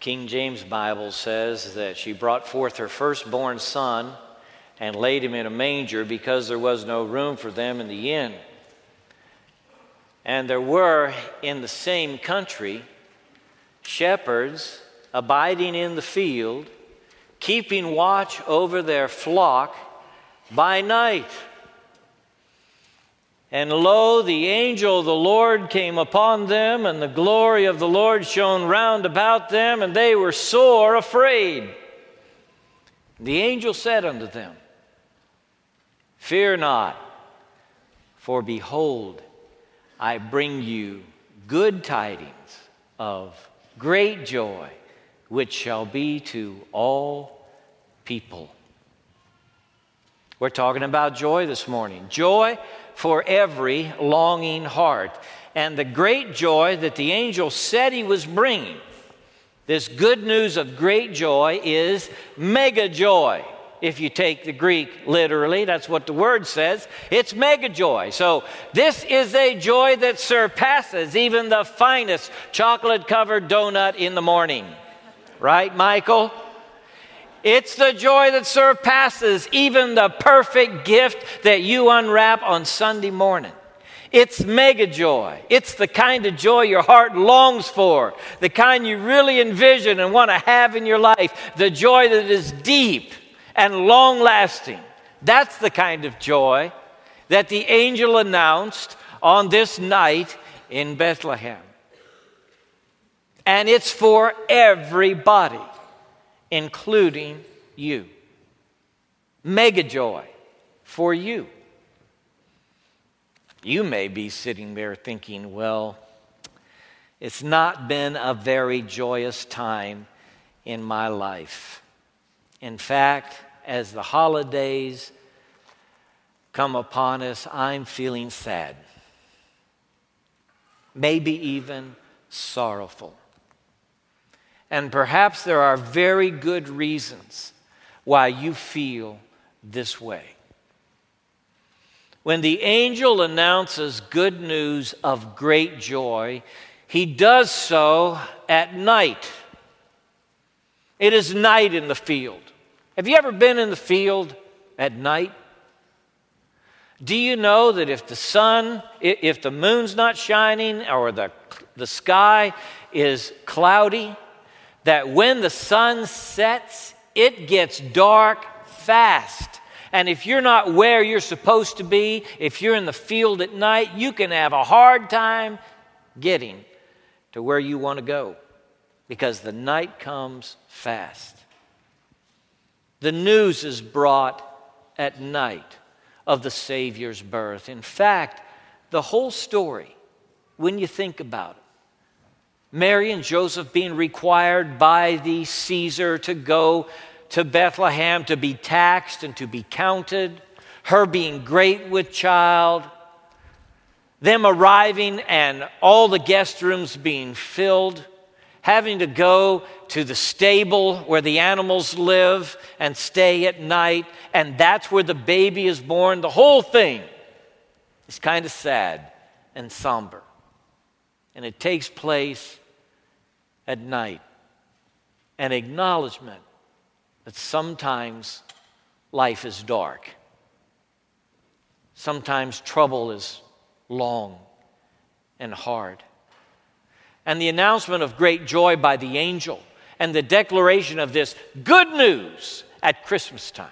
King James Bible says that she brought forth her firstborn son and laid him in a manger because there was no room for them in the inn. And there were in the same country shepherds abiding in the field, keeping watch over their flock by night. And lo, the angel of the Lord came upon them, and the glory of the Lord shone round about them, and they were sore afraid. The angel said unto them, Fear not, for behold, I bring you good tidings of great joy, which shall be to all people. We're talking about joy this morning. Joy for every longing heart. And the great joy that the angel said he was bringing, this good news of great joy, is mega joy. If you take the Greek literally, that's what the word says. It's mega joy. So, this is a joy that surpasses even the finest chocolate covered donut in the morning. Right, Michael? It's the joy that surpasses even the perfect gift that you unwrap on Sunday morning. It's mega joy. It's the kind of joy your heart longs for, the kind you really envision and want to have in your life, the joy that is deep and long lasting. That's the kind of joy that the angel announced on this night in Bethlehem. And it's for everybody including you. Mega joy for you. You may be sitting there thinking, well, it's not been a very joyous time in my life. In fact, as the holidays come upon us, I'm feeling sad, maybe even sorrowful. And perhaps there are very good reasons why you feel this way. When the angel announces good news of great joy, he does so at night. It is night in the field. Have you ever been in the field at night? Do you know that if the sun, if the moon's not shining or the, the sky is cloudy, that when the sun sets, it gets dark fast. And if you're not where you're supposed to be, if you're in the field at night, you can have a hard time getting to where you want to go because the night comes fast. The news is brought at night of the Savior's birth. In fact, the whole story, when you think about it, Mary and Joseph being required by the Caesar to go to Bethlehem to be taxed and to be counted, her being great with child, them arriving and all the guest rooms being filled, having to go to the stable where the animals live and stay at night, and that's where the baby is born. The whole thing is kind of sad and somber. And it takes place at night. An acknowledgement that sometimes life is dark. Sometimes trouble is long and hard. And the announcement of great joy by the angel and the declaration of this good news at Christmas time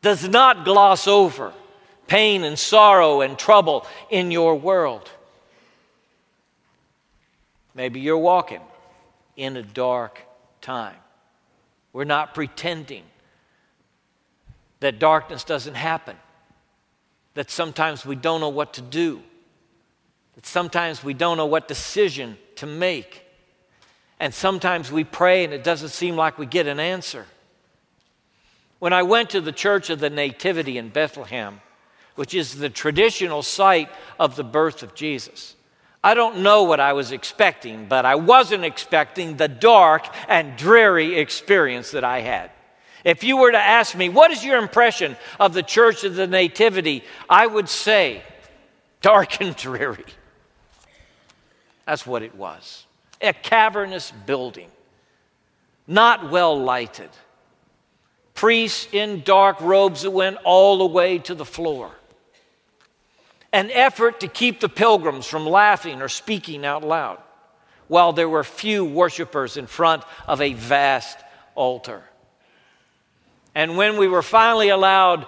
does not gloss over pain and sorrow and trouble in your world. Maybe you're walking in a dark time. We're not pretending that darkness doesn't happen, that sometimes we don't know what to do, that sometimes we don't know what decision to make, and sometimes we pray and it doesn't seem like we get an answer. When I went to the Church of the Nativity in Bethlehem, which is the traditional site of the birth of Jesus, I don't know what I was expecting, but I wasn't expecting the dark and dreary experience that I had. If you were to ask me, what is your impression of the Church of the Nativity? I would say, dark and dreary. That's what it was. a cavernous building, not well lighted. Priests in dark robes that went all the way to the floor. An effort to keep the pilgrims from laughing or speaking out loud, while there were few worshipers in front of a vast altar. And when we were finally allowed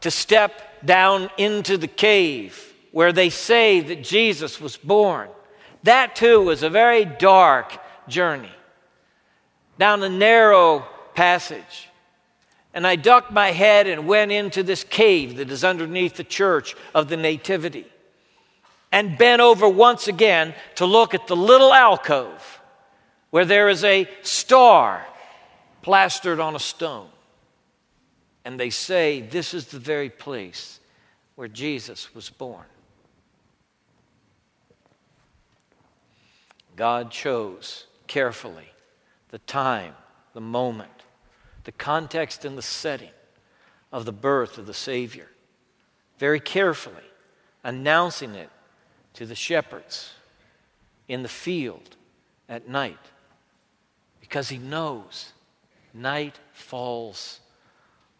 to step down into the cave where they say that Jesus was born, that too was a very dark journey down a narrow passage. And I ducked my head and went into this cave that is underneath the church of the Nativity and bent over once again to look at the little alcove where there is a star plastered on a stone. And they say this is the very place where Jesus was born. God chose carefully the time, the moment, the context, and the setting of the birth of the Savior, very carefully, announcing it to the shepherds in the field at night, because He knows night falls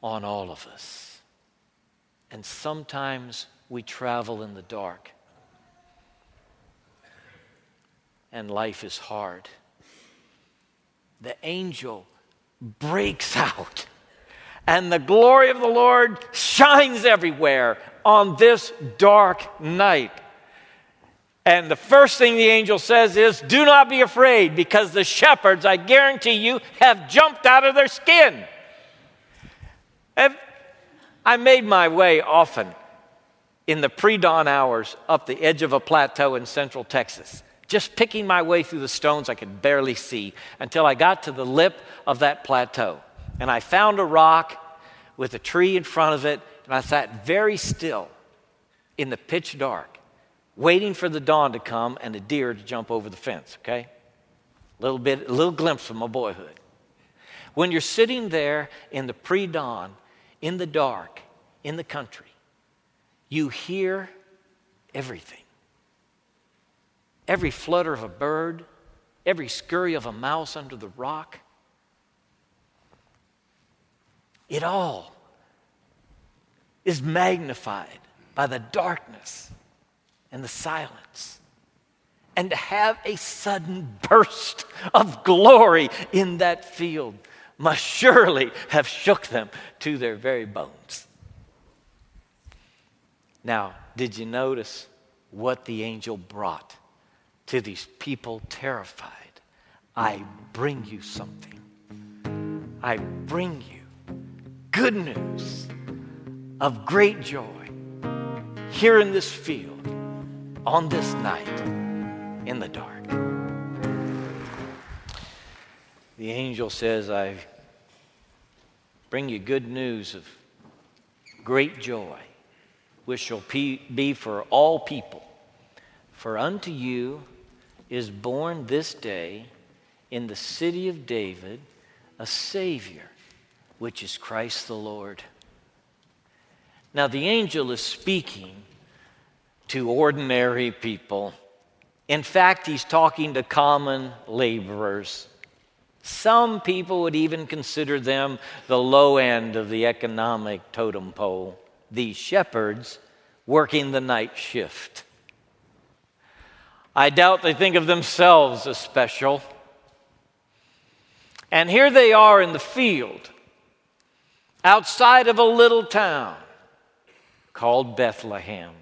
on all of us. And sometimes we travel in the dark and life is hard. The angel breaks out, and the glory of the Lord shines everywhere on this dark night. And the first thing the angel says is, Do not be afraid, because the shepherds, I guarantee you, have jumped out of their skin. I made my way often in the pre dawn hours up the edge of a plateau in central Texas just picking my way through the stones I could barely see until I got to the lip of that plateau. And I found a rock with a tree in front of it, and I sat very still in the pitch dark, waiting for the dawn to come and a deer to jump over the fence, okay? A little bit, a little glimpse of my boyhood. When you're sitting there in the pre dawn, in the dark, in the country, you hear everything every flutter of a bird, every scurry of a mouse under the rock. It all is magnified by the darkness and the silence. And to have a sudden burst of glory in that field must surely have shook them to their very bones. Now, did you notice what the angel brought? To these people terrified. I bring you something. I bring you good news of great joy here in this field on this night in the dark. The angel says, I bring you good news of great joy, which shall be for all people. For unto you is born this day in the city of David a Savior, which is Christ the Lord. Now, the angel is speaking to ordinary people. In fact, he's talking to common laborers. Some people would even consider them the low end of the economic totem pole, these shepherds working the night shift. I doubt they think of themselves as special. And here they are in the field, outside of a little town called Bethlehem.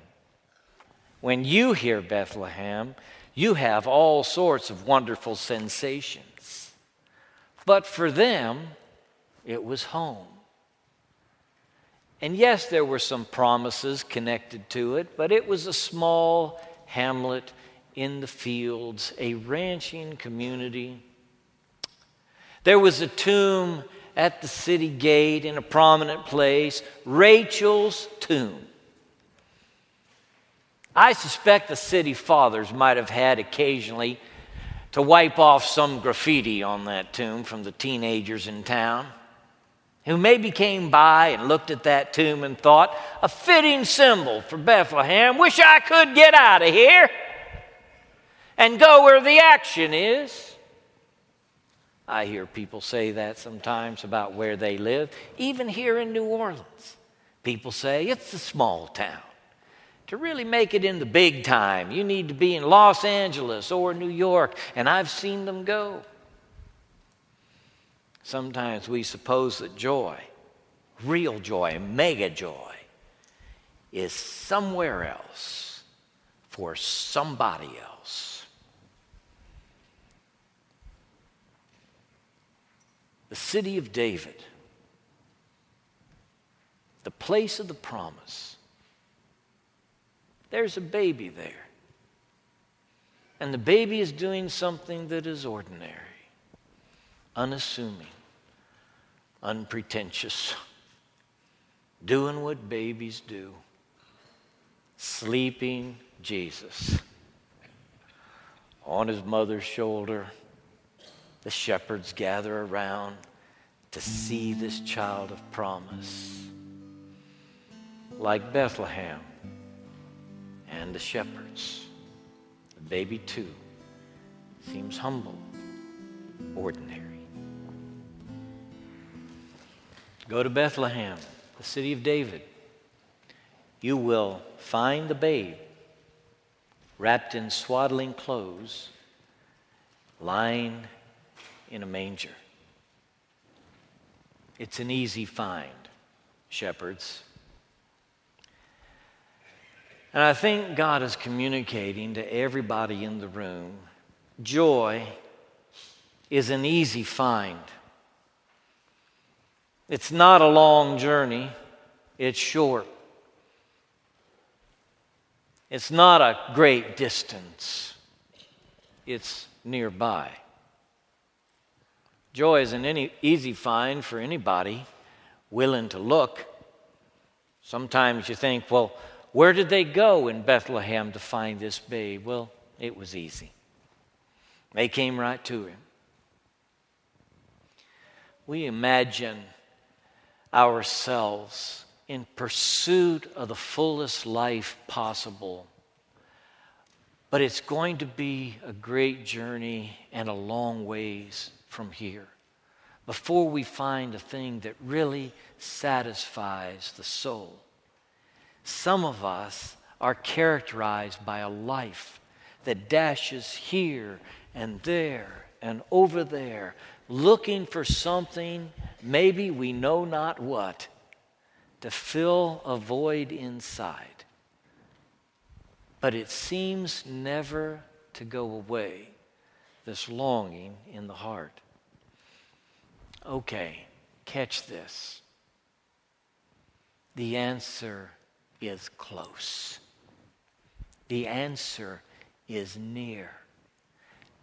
When you hear Bethlehem, you have all sorts of wonderful sensations. But for them, it was home. And yes, there were some promises connected to it, but it was a small hamlet in the fields, a ranching community. There was a tomb at the city gate in a prominent place, Rachel's tomb. I suspect the city fathers might have had occasionally to wipe off some graffiti on that tomb from the teenagers in town who maybe came by and looked at that tomb and thought, a fitting symbol for Bethlehem. Wish I could get out of here. And go where the action is. I hear people say that sometimes about where they live, even here in New Orleans. People say it's a small town. To really make it in the big time, you need to be in Los Angeles or New York, and I've seen them go. Sometimes we suppose that joy, real joy, mega joy, is somewhere else for somebody else. The city of David, the place of the promise. There's a baby there. And the baby is doing something that is ordinary, unassuming, unpretentious, doing what babies do, sleeping Jesus. On his mother's shoulder. The shepherds gather around to see this child of promise. Like Bethlehem, and the shepherds. The baby, too, seems humble, ordinary. Go to Bethlehem, the city of David. You will find the babe wrapped in swaddling clothes, lying in a manger. It's an easy find, shepherds. And I think God is communicating to everybody in the room joy is an easy find. It's not a long journey, it's short. It's not a great distance, it's nearby. Joy is an any, easy find for anybody willing to look. Sometimes you think, well, where did they go in Bethlehem to find this babe? Well, it was easy. They came right to him. We imagine ourselves in pursuit of the fullest life possible. But it's going to be a great journey and a long ways from here before we find a thing that really satisfies the soul. Some of us are characterized by a life that dashes here and there and over there, looking for something, maybe we know not what, to fill a void inside. But it seems never to go away, this longing in the heart. Okay, catch this. The answer is close. The answer is near.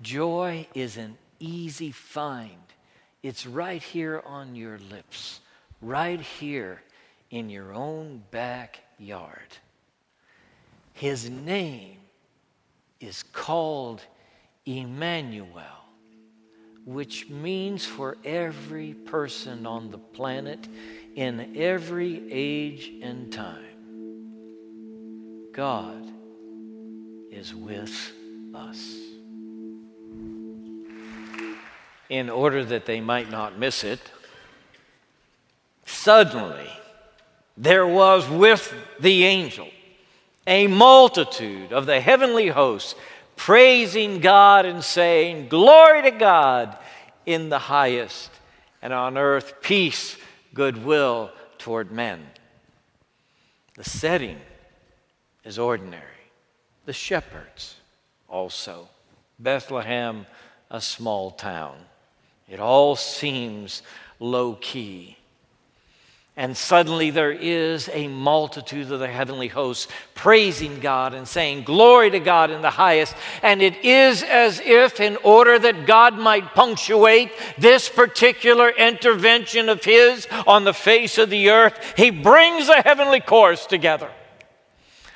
Joy is an easy find. It's right here on your lips, right here in your own backyard. His name is called Emmanuel, which means for every person on the planet in every age and time God is with us. In order that they might not miss it, suddenly there was with the angel a multitude of the heavenly hosts praising God and saying, Glory to God in the highest, and on earth peace, goodwill toward men. The setting is ordinary. The shepherds also. Bethlehem, a small town. It all seems low key. And suddenly there is a multitude of the heavenly hosts praising God and saying, Glory to God in the highest. And it is as if, in order that God might punctuate this particular intervention of His on the face of the earth, He brings a heavenly chorus together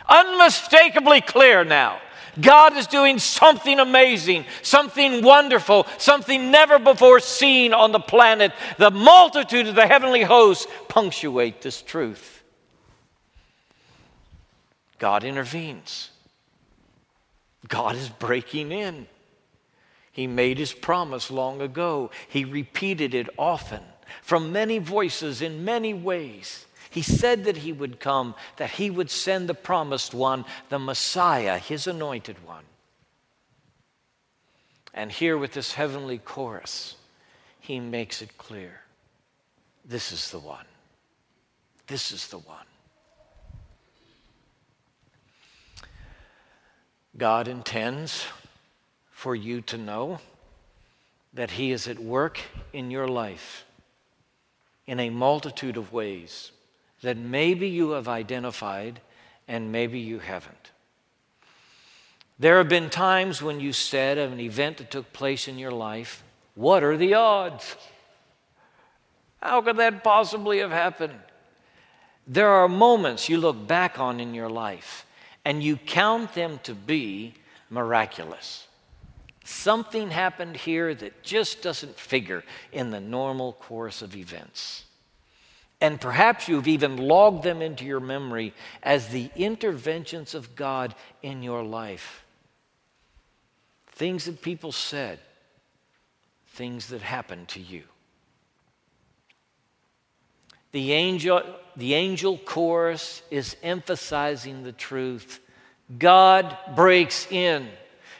unmistakably clear now. God is doing something amazing, something wonderful, something never before seen on the planet. The multitude of the heavenly hosts punctuate this truth. God intervenes. God is breaking in. He made his promise long ago. He repeated it often from many voices in many ways. He said that he would come, that he would send the promised one, the Messiah, his anointed one. And here with this heavenly chorus, he makes it clear this is the one. This is the one. God intends for you to know that He is at work in your life in a multitude of ways that maybe you have identified and maybe you haven't. There have been times when you said of an event that took place in your life, What are the odds? How could that possibly have happened? There are moments you look back on in your life and you count them to be miraculous. Something happened here that just doesn't figure in the normal course of events. And perhaps you've even logged them into your memory as the interventions of God in your life. Things that people said, things that happened to you. The angel, the angel chorus is emphasizing the truth. God breaks in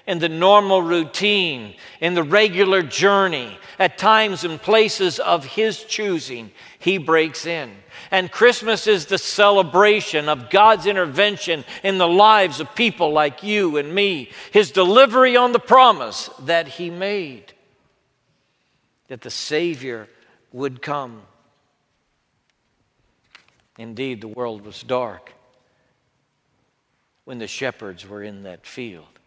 in the normal routine, in the regular journey, at times and places of His choosing, He breaks in. And Christmas is the celebration of God's intervention in the lives of people like you and me, His delivery on the promise that He made that the Savior would come. Indeed, the world was dark when the shepherds were in that field.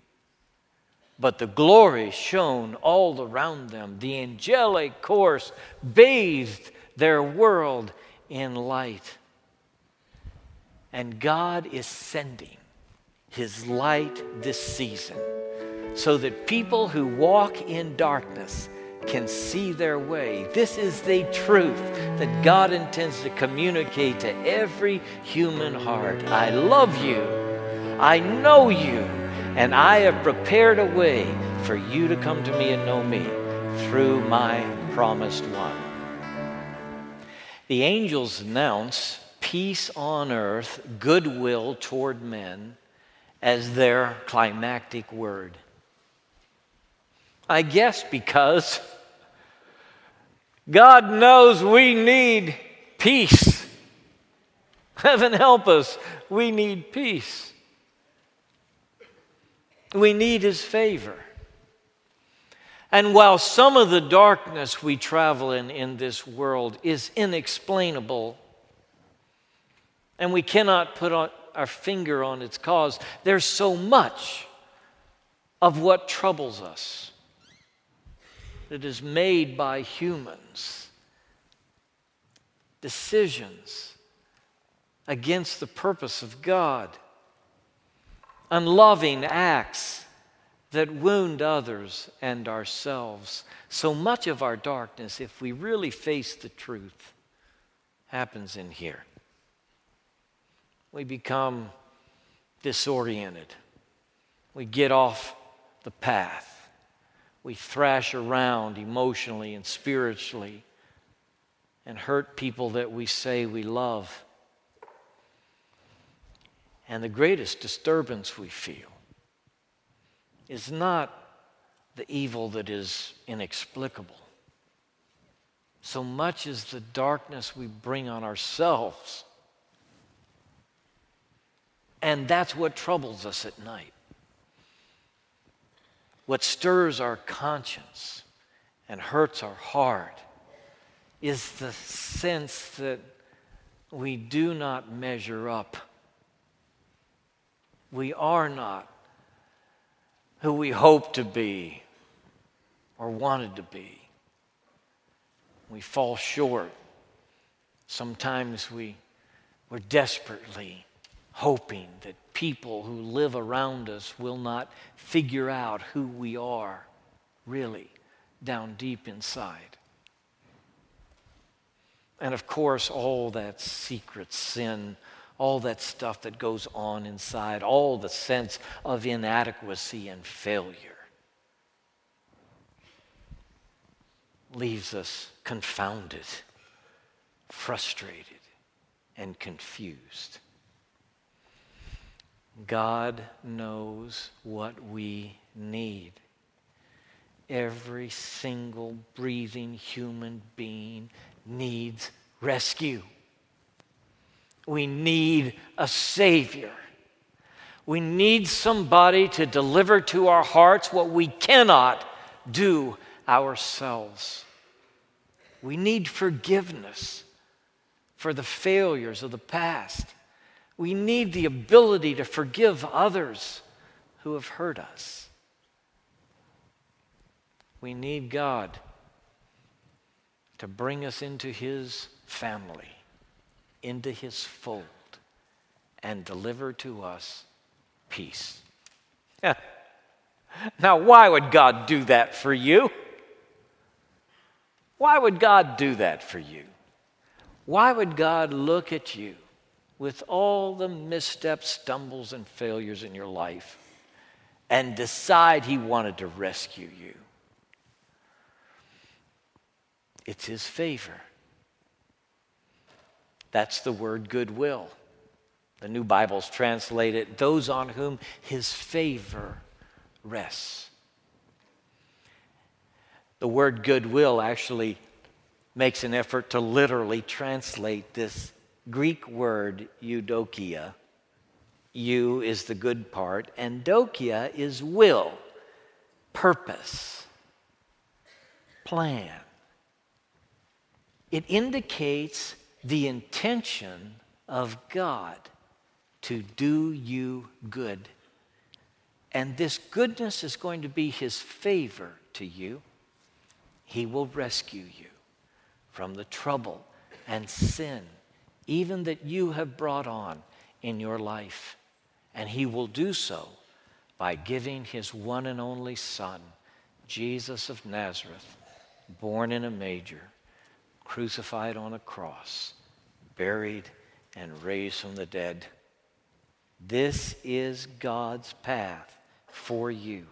But the glory shone all around them. The angelic course bathed their world in light. And God is sending His light this season so that people who walk in darkness can see their way. This is the truth that God intends to communicate to every human heart. I love you. I know you. And I have prepared a way for you to come to me and know me through my promised one. The angels announce peace on earth, goodwill toward men as their climactic word. I guess because God knows we need peace. Heaven help us, we need peace. We need His favor. And while some of the darkness we travel in in this world is inexplainable, and we cannot put our finger on its cause, there's so much of what troubles us that is made by humans, decisions against the purpose of God, unloving acts that wound others and ourselves. So much of our darkness, if we really face the truth, happens in here. We become disoriented. We get off the path we thrash around emotionally and spiritually and hurt people that we say we love. And the greatest disturbance we feel is not the evil that is inexplicable, so much as the darkness we bring on ourselves. And that's what troubles us at night what stirs our conscience and hurts our heart is the sense that we do not measure up. We are not who we hope to be or wanted to be. We fall short. Sometimes we, we're desperately hoping that people who live around us will not figure out who we are really down deep inside. And of course, all that secret sin, all that stuff that goes on inside, all the sense of inadequacy and failure. Leaves us confounded, frustrated, and confused. God knows what we need. Every single breathing human being needs rescue. We need a Savior. We need somebody to deliver to our hearts what we cannot do ourselves. We need forgiveness for the failures of the past. We need the ability to forgive others who have hurt us. We need God to bring us into His family, into His fold, and deliver to us peace. now, why would God do that for you? Why would God do that for you? Why would God look at you with all the missteps, stumbles, and failures in your life and decide He wanted to rescue you? It's His favor. That's the word goodwill. The new Bibles translate it those on whom His favor rests. The word goodwill actually makes an effort to literally translate this Greek word eudokia. Eu is the good part, and dokia is will, purpose, plan. It indicates the intention of God to do you good. And this goodness is going to be His favor to you he will rescue you from the trouble and sin, even that you have brought on in your life. And He will do so by giving His one and only Son, Jesus of Nazareth, born in a manger, crucified on a cross, buried, and raised from the dead. This is God's path for you.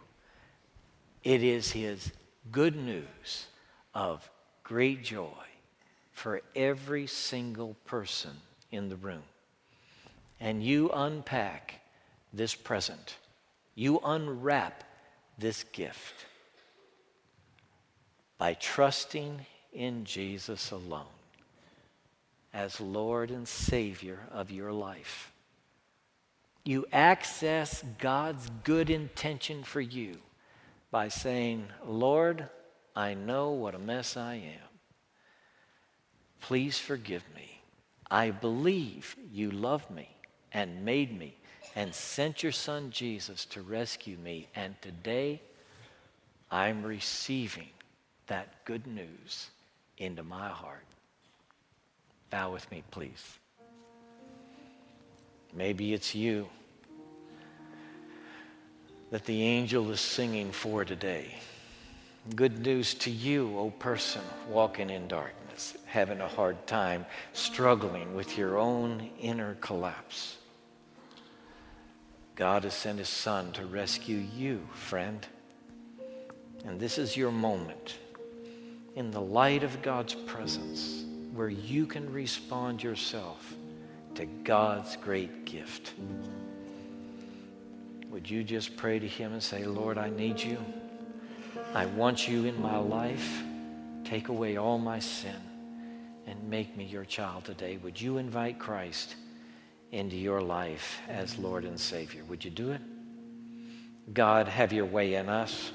It is His good news of great joy for every single person in the room. And you unpack this present, you unwrap this gift by trusting in Jesus alone as Lord and Savior of your life. You access God's good intention for you by saying, Lord, I know what a mess I am. Please forgive me. I believe you love me and made me and sent your son Jesus to rescue me. And today I'm receiving that good news into my heart. Bow with me, please. Maybe it's you that the angel is singing for today. Good news to you, O person walking in darkness, having a hard time, struggling with your own inner collapse. God has sent his son to rescue you, friend. And this is your moment in the light of God's presence where you can respond yourself to God's great gift. Would you just pray to him and say, Lord, I need you. I want you in my life. Take away all my sin and make me your child today. Would you invite Christ into your life as Lord and Savior? Would you do it? God, have your way in us.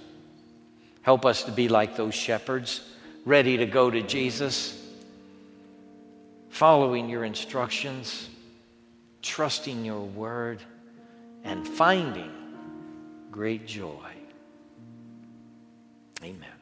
Help us to be like those shepherds, ready to go to Jesus, following your instructions, trusting your word, and finding great joy. Amen.